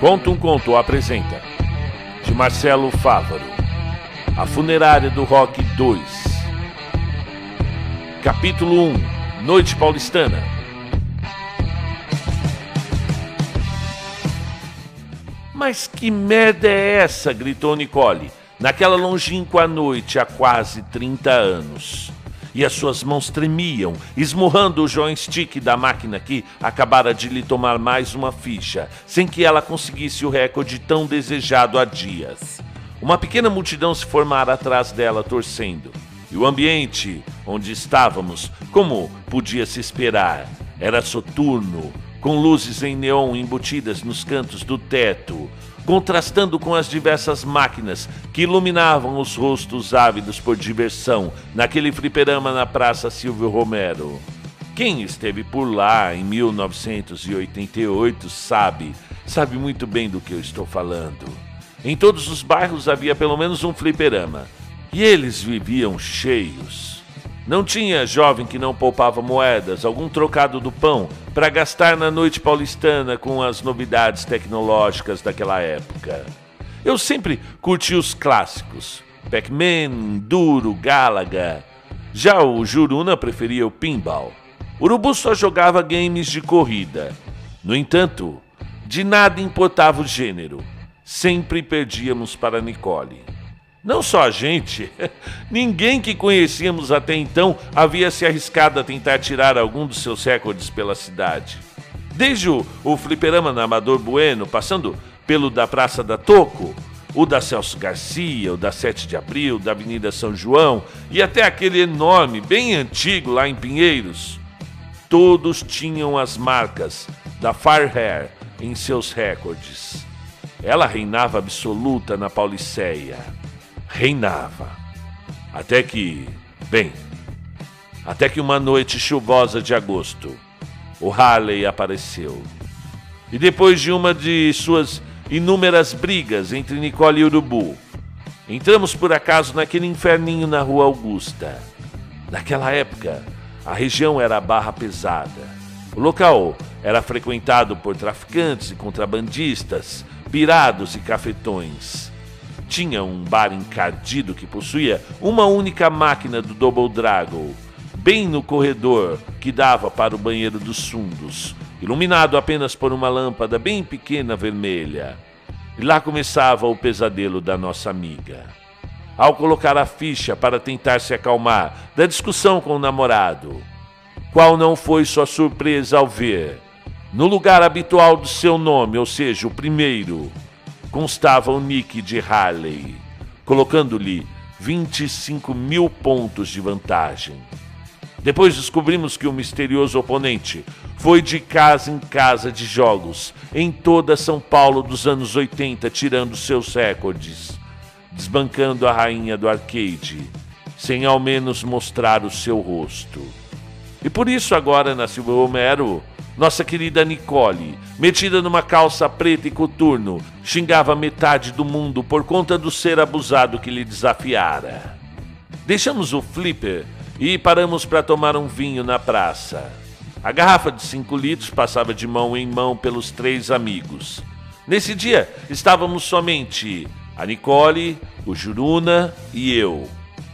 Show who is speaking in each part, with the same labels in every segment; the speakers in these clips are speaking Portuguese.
Speaker 1: Conta um Conto apresenta. De Marcelo Fávaro. A Funerária do Rock 2 Capítulo 1 Noite Paulistana. Mas que merda é essa? gritou Nicole, naquela longínqua noite há quase 30 anos e as suas mãos tremiam, esmurrando o joystick da máquina que acabara de lhe tomar mais uma ficha, sem que ela conseguisse o recorde tão desejado há dias. Uma pequena multidão se formara atrás dela, torcendo. E o ambiente onde estávamos, como podia se esperar, era soturno, com luzes em neon embutidas nos cantos do teto, contrastando com as diversas máquinas que iluminavam os rostos ávidos por diversão naquele fliperama na Praça Silvio Romero. Quem esteve por lá em 1988 sabe, sabe muito bem do que eu estou falando. Em todos os bairros havia pelo menos um fliperama, e eles viviam cheios. Não tinha jovem que não poupava moedas, algum trocado do pão, para gastar na noite paulistana com as novidades tecnológicas daquela época. Eu sempre curti os clássicos: Pac-Man, Duro, Galaga. Já o Juruna preferia o pinball. Urubu só jogava games de corrida. No entanto, de nada importava o gênero. Sempre perdíamos para Nicole. Não só a gente, ninguém que conhecíamos até então havia se arriscado a tentar tirar algum dos seus recordes pela cidade. Desde o, o fliperama na Amador Bueno, passando pelo da Praça da Toco, o da Celso Garcia, o da 7 de Abril, da Avenida São João e até aquele enorme, bem antigo lá em Pinheiros. Todos tinham as marcas da Fire Hair em seus recordes. Ela reinava absoluta na Pauliceia reinava. Até que, bem, até que uma noite chuvosa de agosto, o Harley apareceu. E depois de uma de suas inúmeras brigas entre Nicole e Urubu, entramos por acaso naquele inferninho na Rua Augusta. Naquela época, a região era barra pesada. O local era frequentado por traficantes e contrabandistas, pirados e cafetões tinha um bar encardido que possuía uma única máquina do Double Dragon, bem no corredor que dava para o banheiro dos fundos, iluminado apenas por uma lâmpada bem pequena vermelha. E lá começava o pesadelo da nossa amiga. Ao colocar a ficha para tentar se acalmar da discussão com o namorado, qual não foi sua surpresa ao ver, no lugar habitual do seu nome, ou seja, o primeiro, constava o nick de Harley, colocando-lhe 25 mil pontos de vantagem. Depois descobrimos que o misterioso oponente foi de casa em casa de jogos em toda São Paulo dos anos 80, tirando seus recordes, desbancando a rainha do arcade, sem ao menos mostrar o seu rosto. E por isso agora na Silva Romero nossa querida Nicole, metida numa calça preta e coturno, xingava metade do mundo por conta do ser abusado que lhe desafiara. Deixamos o flipper e paramos para tomar um vinho na praça. A garrafa de 5 litros passava de mão em mão pelos três amigos. Nesse dia estávamos somente a Nicole, o Juruna e eu.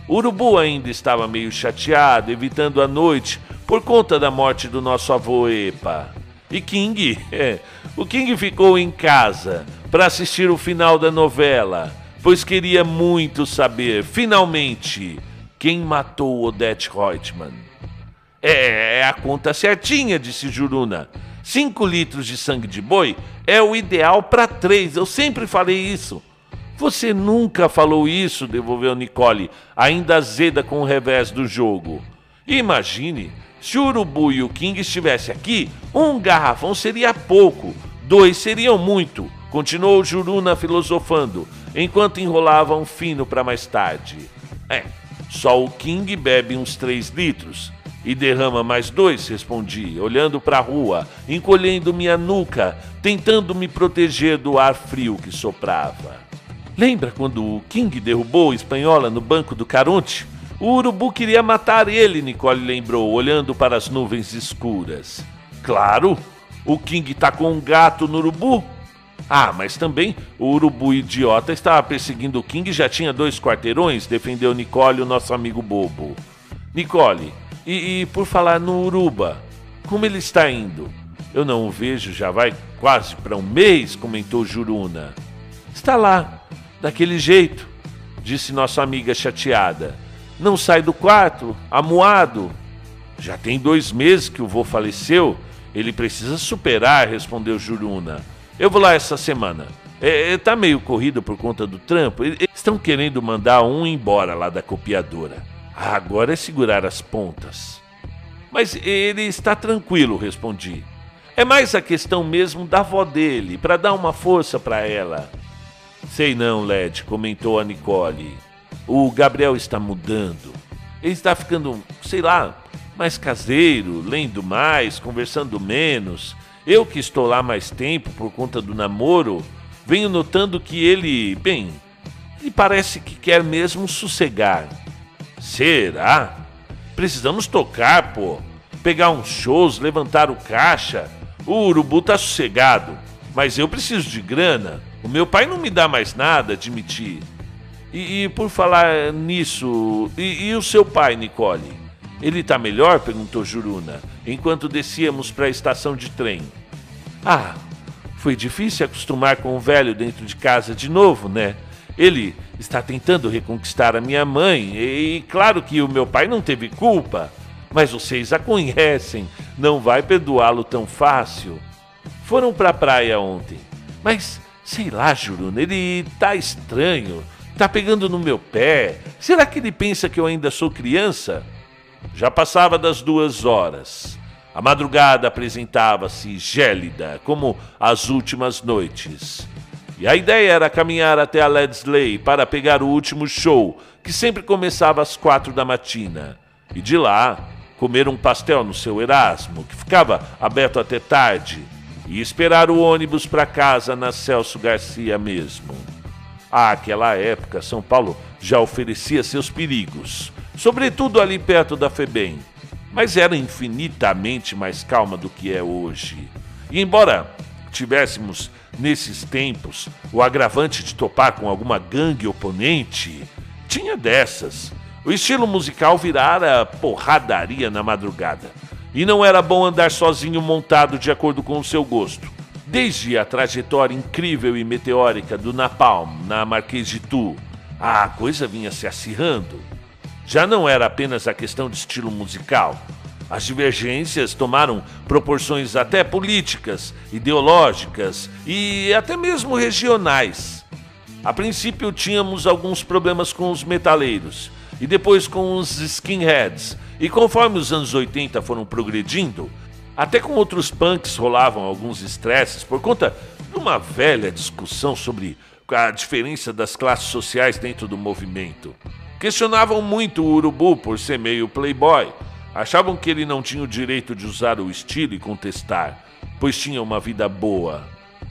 Speaker 1: O urubu ainda estava meio chateado, evitando a noite por conta da morte do nosso avô Epa. E King, é, o King ficou em casa para assistir o final da novela, pois queria muito saber, finalmente, quem matou Odette Reutemann. É, é a conta certinha, disse Juruna. Cinco litros de sangue de boi é o ideal para três. Eu sempre falei isso. Você nunca falou isso, devolveu Nicole, ainda azeda com o revés do jogo. Imagine, se o Urubu e o King estivessem aqui, um garrafão seria pouco, dois seriam muito, continuou Juruna filosofando, enquanto enrolava um fino para mais tarde. É, só o King bebe uns três litros. E derrama mais dois, respondi, olhando para a rua, encolhendo minha nuca, tentando me proteger do ar frio que soprava. Lembra quando o King derrubou a espanhola no banco do Caronte? O urubu queria matar ele, Nicole lembrou, olhando para as nuvens escuras. Claro, o King tá com um gato no urubu. Ah, mas também o urubu idiota estava perseguindo o King e já tinha dois quarteirões, defendeu Nicole, o nosso amigo bobo. Nicole, e, e por falar no uruba, como ele está indo? Eu não o vejo, já vai quase para um mês, comentou Juruna. Está lá, daquele jeito, disse nossa amiga chateada. Não sai do quarto, amuado. Já tem dois meses que o vô faleceu. Ele precisa superar, respondeu Juruna. Eu vou lá essa semana. É, é, tá meio corrido por conta do trampo. Estão querendo mandar um embora lá da copiadora. Ah, agora é segurar as pontas. Mas ele está tranquilo, respondi. É mais a questão mesmo da avó dele, para dar uma força para ela. Sei não, Led, comentou a Nicole. O Gabriel está mudando. Ele está ficando, sei lá, mais caseiro, lendo mais, conversando menos. Eu que estou lá mais tempo por conta do namoro, venho notando que ele, bem, ele parece que quer mesmo sossegar. Será? Precisamos tocar, pô. Pegar uns shows, levantar o caixa. O urubu tá sossegado, mas eu preciso de grana. O meu pai não me dá mais nada, admiti. E, e por falar nisso, e, e o seu pai, Nicole? Ele está melhor? perguntou Juruna, enquanto descíamos para a estação de trem. Ah, foi difícil acostumar com o velho dentro de casa de novo, né? Ele está tentando reconquistar a minha mãe, e claro que o meu pai não teve culpa, mas vocês a conhecem, não vai perdoá-lo tão fácil. Foram para a praia ontem, mas sei lá, Juruna, ele tá estranho, tá pegando no meu pé. Será que ele pensa que eu ainda sou criança? Já passava das duas horas. A madrugada apresentava-se gélida, como as últimas noites. E a ideia era caminhar até a Ledsley para pegar o último show, que sempre começava às quatro da matina. E de lá, comer um pastel no seu Erasmo, que ficava aberto até tarde, e esperar o ônibus para casa na Celso Garcia mesmo. Àquela época, São Paulo já oferecia seus perigos sobretudo ali perto da FEBEM, mas era infinitamente mais calma do que é hoje. E embora tivéssemos nesses tempos o agravante de topar com alguma gangue oponente, tinha dessas. O estilo musical virara porradaria na madrugada. E não era bom andar sozinho montado de acordo com o seu gosto. Desde a trajetória incrível e meteórica do Napalm na Marquês de Tu, a coisa vinha se acirrando. Já não era apenas a questão de estilo musical. As divergências tomaram proporções até políticas, ideológicas e até mesmo regionais. A princípio tínhamos alguns problemas com os metaleiros e depois com os skinheads. E conforme os anos 80 foram progredindo, até com outros punks rolavam alguns estresses por conta de uma velha discussão sobre a diferença das classes sociais dentro do movimento. Questionavam muito o urubu por ser meio playboy. Achavam que ele não tinha o direito de usar o estilo e contestar, pois tinha uma vida boa.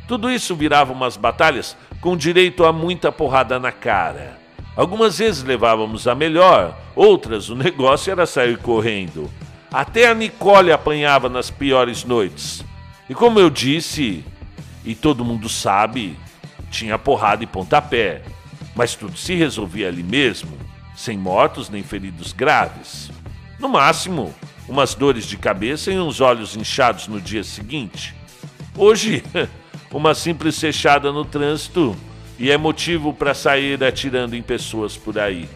Speaker 1: Tudo isso virava umas batalhas com direito a muita porrada na cara. Algumas vezes levávamos a melhor, outras o negócio era sair correndo. Até a Nicole apanhava nas piores noites. E como eu disse, e todo mundo sabe, tinha porrada e pontapé. Mas tudo se resolvia ali mesmo sem mortos nem feridos graves. No máximo, umas dores de cabeça e uns olhos inchados no dia seguinte. Hoje, uma simples fechada no trânsito e é motivo para sair atirando em pessoas por aí.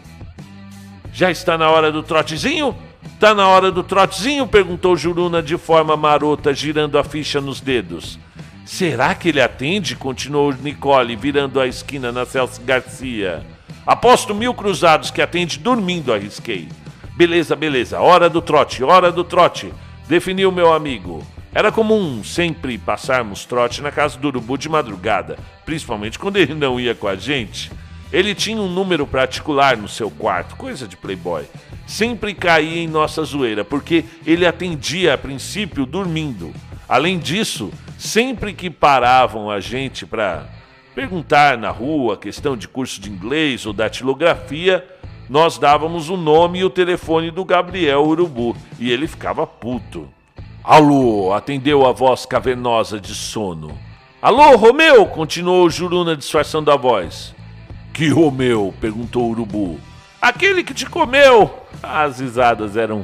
Speaker 1: Já está na hora do trotezinho? Tá na hora do trotezinho? perguntou Juruna de forma marota, girando a ficha nos dedos. Será que ele atende? continuou Nicole, virando a esquina na Celso Garcia. Aposto mil cruzados que atende dormindo, arrisquei. Beleza, beleza, hora do trote, hora do trote, definiu meu amigo. Era comum sempre passarmos trote na casa do urubu de madrugada, principalmente quando ele não ia com a gente. Ele tinha um número particular no seu quarto, coisa de playboy. Sempre caía em nossa zoeira, porque ele atendia a princípio dormindo. Além disso, sempre que paravam a gente para perguntar na rua questão de curso de inglês ou datilografia, nós dávamos o nome e o telefone do Gabriel Urubu e ele ficava puto. Alô, atendeu a voz cavernosa de sono. Alô, Romeu! continuou Juruna disfarçando a voz. Que Romeu? perguntou o urubu. Aquele que te comeu! As risadas eram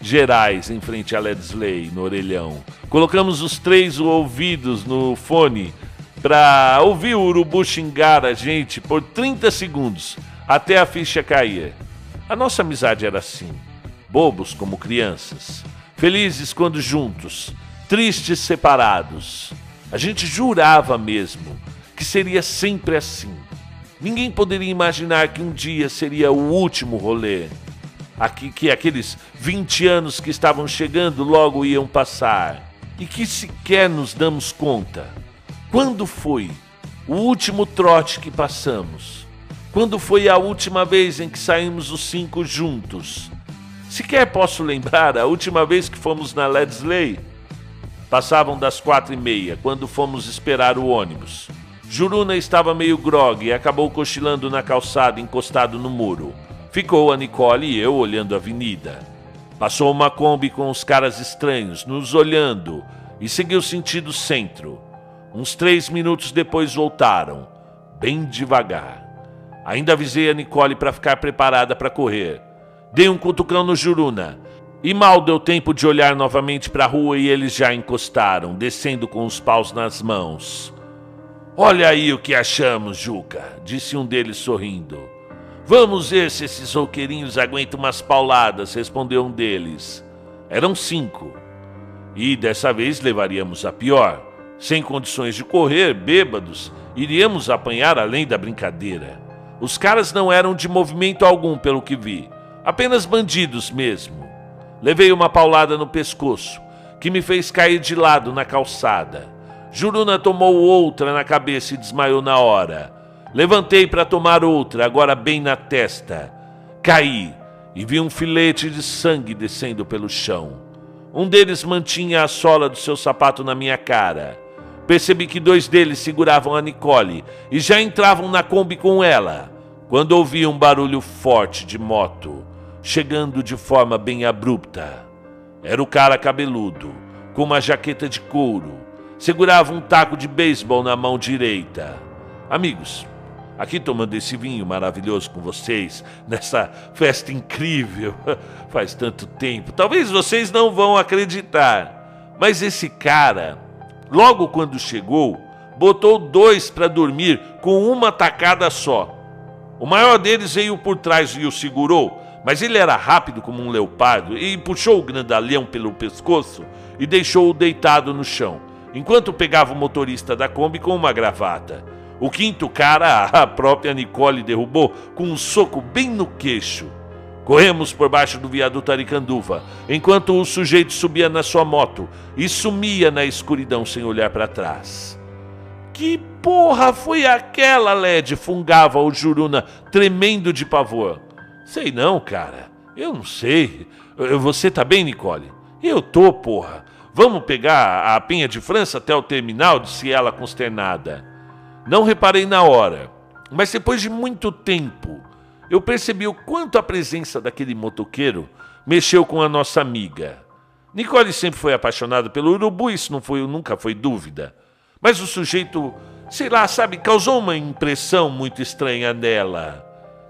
Speaker 1: gerais em frente a Ledsley, no orelhão. Colocamos os três ouvidos no fone para ouvir o urubu xingar a gente por 30 segundos até a ficha cair. A nossa amizade era assim: bobos como crianças, felizes quando juntos, tristes separados. A gente jurava mesmo que seria sempre assim. Ninguém poderia imaginar que um dia seria o último rolê. Aqui, que aqueles 20 anos que estavam chegando logo iam passar. E que sequer nos damos conta. Quando foi o último trote que passamos? Quando foi a última vez em que saímos os cinco juntos? Sequer posso lembrar a última vez que fomos na Ledsley. Passavam das quatro e meia, quando fomos esperar o ônibus. Juruna estava meio grogue e acabou cochilando na calçada, encostado no muro. Ficou a Nicole e eu olhando a avenida. Passou uma Kombi com os caras estranhos, nos olhando, e seguiu sentido centro. Uns três minutos depois voltaram, bem devagar. Ainda avisei a Nicole para ficar preparada para correr. Dei um cutucão no Juruna. E mal deu tempo de olhar novamente para a rua e eles já encostaram, descendo com os paus nas mãos. Olha aí o que achamos, Juca, disse um deles sorrindo. Vamos ver se esses roqueirinhos aguentam umas pauladas, respondeu um deles. Eram cinco. E dessa vez levaríamos a pior. Sem condições de correr, bêbados, iríamos apanhar além da brincadeira. Os caras não eram de movimento algum, pelo que vi, apenas bandidos mesmo. Levei uma paulada no pescoço, que me fez cair de lado na calçada. Juruna tomou outra na cabeça e desmaiou na hora. Levantei para tomar outra, agora bem na testa. Caí e vi um filete de sangue descendo pelo chão. Um deles mantinha a sola do seu sapato na minha cara. Percebi que dois deles seguravam a Nicole e já entravam na Kombi com ela, quando ouvi um barulho forte de moto, chegando de forma bem abrupta. Era o cara cabeludo, com uma jaqueta de couro, segurava um taco de beisebol na mão direita. Amigos, aqui tomando esse vinho maravilhoso com vocês, nessa festa incrível, faz tanto tempo. Talvez vocês não vão acreditar, mas esse cara, logo quando chegou, botou dois para dormir com uma tacada só. O maior deles veio por trás e o segurou, mas ele era rápido como um leopardo e puxou o grandalhão pelo pescoço e deixou-o deitado no chão enquanto pegava o motorista da Kombi com uma gravata. O quinto cara, a própria Nicole derrubou com um soco bem no queixo. Corremos por baixo do viaduto Aricanduva, enquanto o sujeito subia na sua moto e sumia na escuridão sem olhar para trás. Que porra foi aquela, Led? fungava o Juruna, tremendo de pavor. Sei não, cara. Eu não sei. Você tá bem, Nicole? Eu tô, porra. Vamos pegar a Penha de França até o terminal? disse ela consternada. Não reparei na hora, mas depois de muito tempo, eu percebi o quanto a presença daquele motoqueiro mexeu com a nossa amiga. Nicole sempre foi apaixonada pelo urubu, isso não foi, nunca foi dúvida. Mas o sujeito, sei lá, sabe, causou uma impressão muito estranha nela.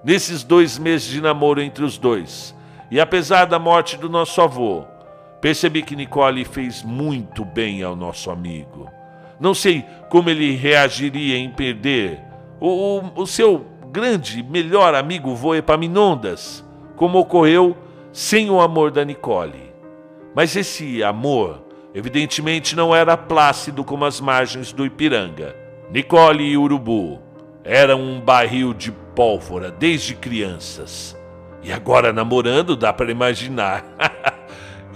Speaker 1: Nesses dois meses de namoro entre os dois, e apesar da morte do nosso avô, Percebi que Nicole fez muito bem ao nosso amigo. Não sei como ele reagiria em perder o, o, o seu grande, melhor amigo vô Epaminondas, como ocorreu sem o amor da Nicole. Mas esse amor, evidentemente, não era plácido como as margens do Ipiranga. Nicole e Urubu eram um barril de pólvora desde crianças. E agora namorando, dá para imaginar.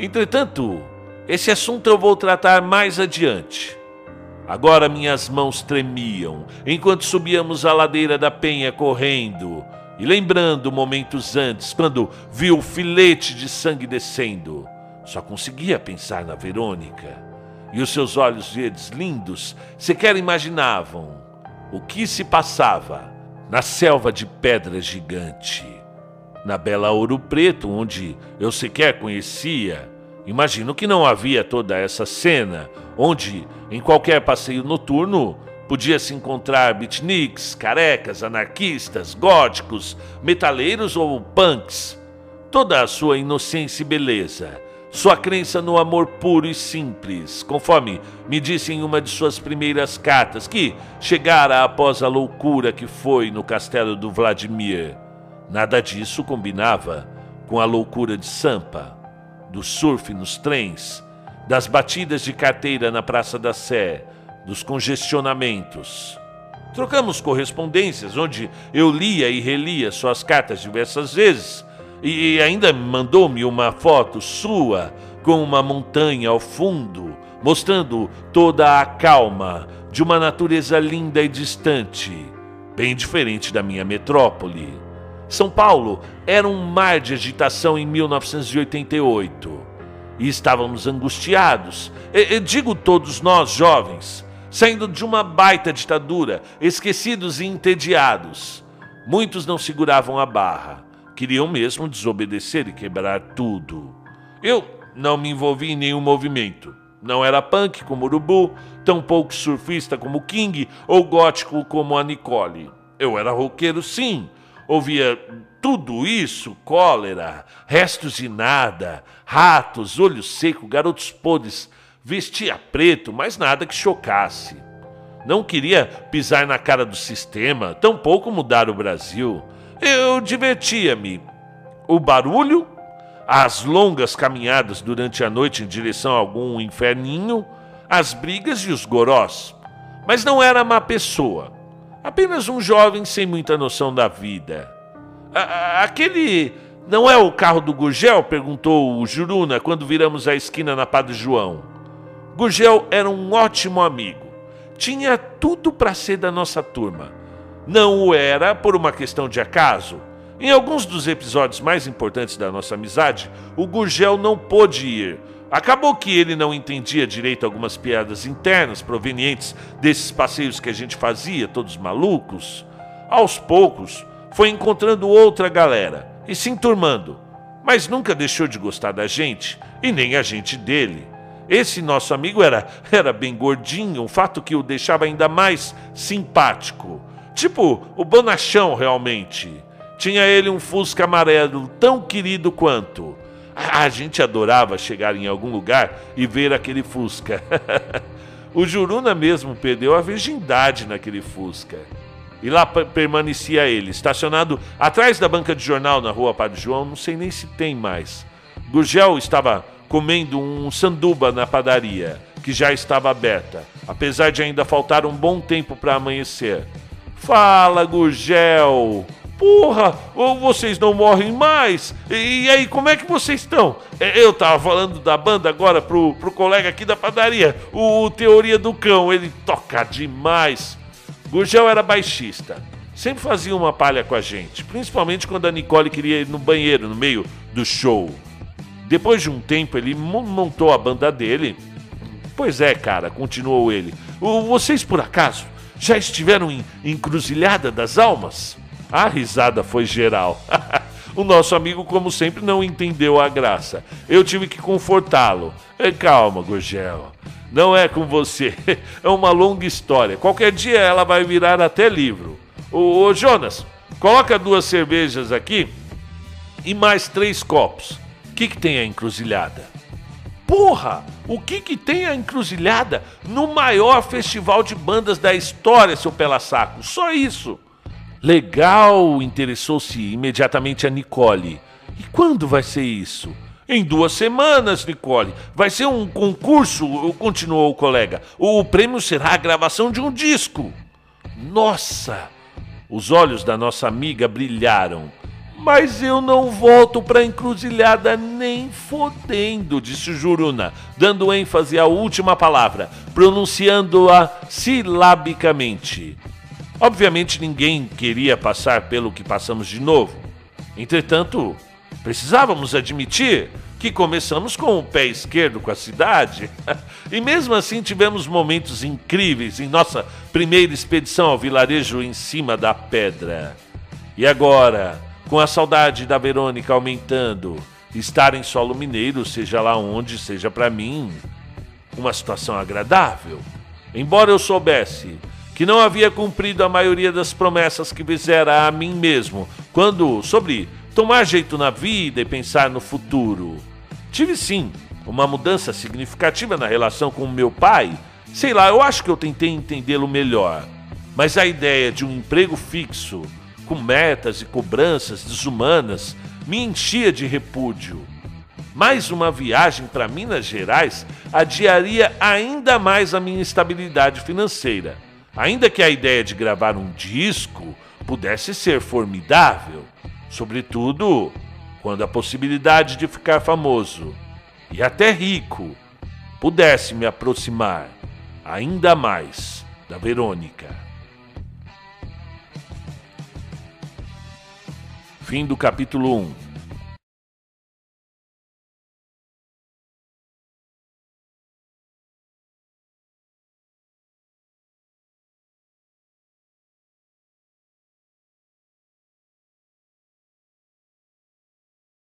Speaker 1: Entretanto, esse assunto eu vou tratar mais adiante. Agora minhas mãos tremiam enquanto subíamos a ladeira da penha correndo e lembrando momentos antes, quando vi o filete de sangue descendo. Só conseguia pensar na Verônica. E os seus olhos verdes lindos sequer imaginavam o que se passava na selva de pedra gigante. Na bela Ouro Preto, onde eu sequer conhecia, Imagino que não havia toda essa cena, onde, em qualquer passeio noturno, podia-se encontrar beatniks, carecas, anarquistas, góticos, metaleiros ou punks. Toda a sua inocência e beleza, sua crença no amor puro e simples, conforme me disse em uma de suas primeiras cartas, que chegara após a loucura que foi no castelo do Vladimir. Nada disso combinava com a loucura de Sampa, do surf nos trens, das batidas de carteira na Praça da Sé, dos congestionamentos. Trocamos correspondências, onde eu lia e relia suas cartas diversas vezes, e ainda mandou-me uma foto sua com uma montanha ao fundo, mostrando toda a calma de uma natureza linda e distante, bem diferente da minha metrópole. São Paulo era um mar de agitação em 1988 e estávamos angustiados. E, e, digo todos nós, jovens, saindo de uma baita ditadura, esquecidos e entediados. Muitos não seguravam a barra, queriam mesmo desobedecer e quebrar tudo. Eu não me envolvi em nenhum movimento. Não era punk como Urubu, tampouco surfista como King ou gótico como a Nicole. Eu era roqueiro, sim. Ouvia tudo isso: cólera, restos de nada, ratos, olho seco, garotos podres Vestia preto, mas nada que chocasse. Não queria pisar na cara do sistema, tampouco mudar o Brasil. Eu divertia-me. O barulho, as longas caminhadas durante a noite em direção a algum inferninho, as brigas e os gorós. Mas não era má pessoa, apenas um jovem sem muita noção da vida. Aquele não é o carro do Gurgel? perguntou o Juruna quando viramos a esquina na Padre João. Gurgel era um ótimo amigo. Tinha tudo para ser da nossa turma. Não o era por uma questão de acaso. Em alguns dos episódios mais importantes da nossa amizade, o Gurgel não pôde ir. Acabou que ele não entendia direito algumas piadas internas provenientes desses passeios que a gente fazia, todos malucos. Aos poucos, foi encontrando outra galera e se enturmando, mas nunca deixou de gostar da gente e nem a gente dele. Esse nosso amigo era, era bem gordinho, um fato que o deixava ainda mais simpático. Tipo, o bonachão realmente. Tinha ele um fusca amarelo tão querido quanto. A gente adorava chegar em algum lugar e ver aquele fusca. o Juruna mesmo perdeu a virgindade naquele fusca. E lá permanecia ele, estacionado atrás da banca de jornal na rua Padre João, não sei nem se tem mais. Gurgel estava comendo um sanduba na padaria, que já estava aberta, apesar de ainda faltar um bom tempo para amanhecer. Fala, Gurgel! Porra, ou vocês não morrem mais? E, e aí, como é que vocês estão? É, eu tava falando da banda agora pro, pro colega aqui da padaria, o, o Teoria do Cão, ele toca demais. Gurgel era baixista, sempre fazia uma palha com a gente, principalmente quando a Nicole queria ir no banheiro no meio do show. Depois de um tempo, ele montou a banda dele. Pois é, cara, continuou ele. Vocês, por acaso, já estiveram em Encruzilhada das Almas? A risada foi geral. o nosso amigo, como sempre, não entendeu a graça. Eu tive que confortá-lo. Calma, Gurgel. Não é com você. É uma longa história. Qualquer dia ela vai virar até livro. Ô, ô Jonas, coloca duas cervejas aqui e mais três copos que, que tem a encruzilhada? Porra! O que, que tem a encruzilhada no maior festival de bandas da história, seu pela saco? Só isso. Legal, interessou-se imediatamente a Nicole. E quando vai ser isso? Em duas semanas, Nicole. Vai ser um concurso, continuou o colega. O prêmio será a gravação de um disco. Nossa! Os olhos da nossa amiga brilharam. Mas eu não volto pra encruzilhada nem fodendo, disse Juruna, dando ênfase à última palavra, pronunciando-a silabicamente. Obviamente ninguém queria passar pelo que passamos de novo. Entretanto, precisávamos admitir que começamos com o pé esquerdo com a cidade. e mesmo assim tivemos momentos incríveis em nossa primeira expedição ao vilarejo em cima da pedra. E agora, com a saudade da Verônica aumentando estar em solo mineiro, seja lá onde, seja para mim, uma situação agradável. Embora eu soubesse que não havia cumprido a maioria das promessas que fizera a mim mesmo, quando sobre tomar jeito na vida e pensar no futuro. Tive sim uma mudança significativa na relação com meu pai. Sei lá, eu acho que eu tentei entendê-lo melhor. Mas a ideia de um emprego fixo, com metas e cobranças desumanas, me enchia de repúdio. Mais uma viagem para Minas Gerais adiaria ainda mais a minha estabilidade financeira. Ainda que a ideia de gravar um disco pudesse ser formidável, sobretudo quando a possibilidade de ficar famoso e até rico pudesse me aproximar ainda mais da Verônica. Fim do capítulo 1.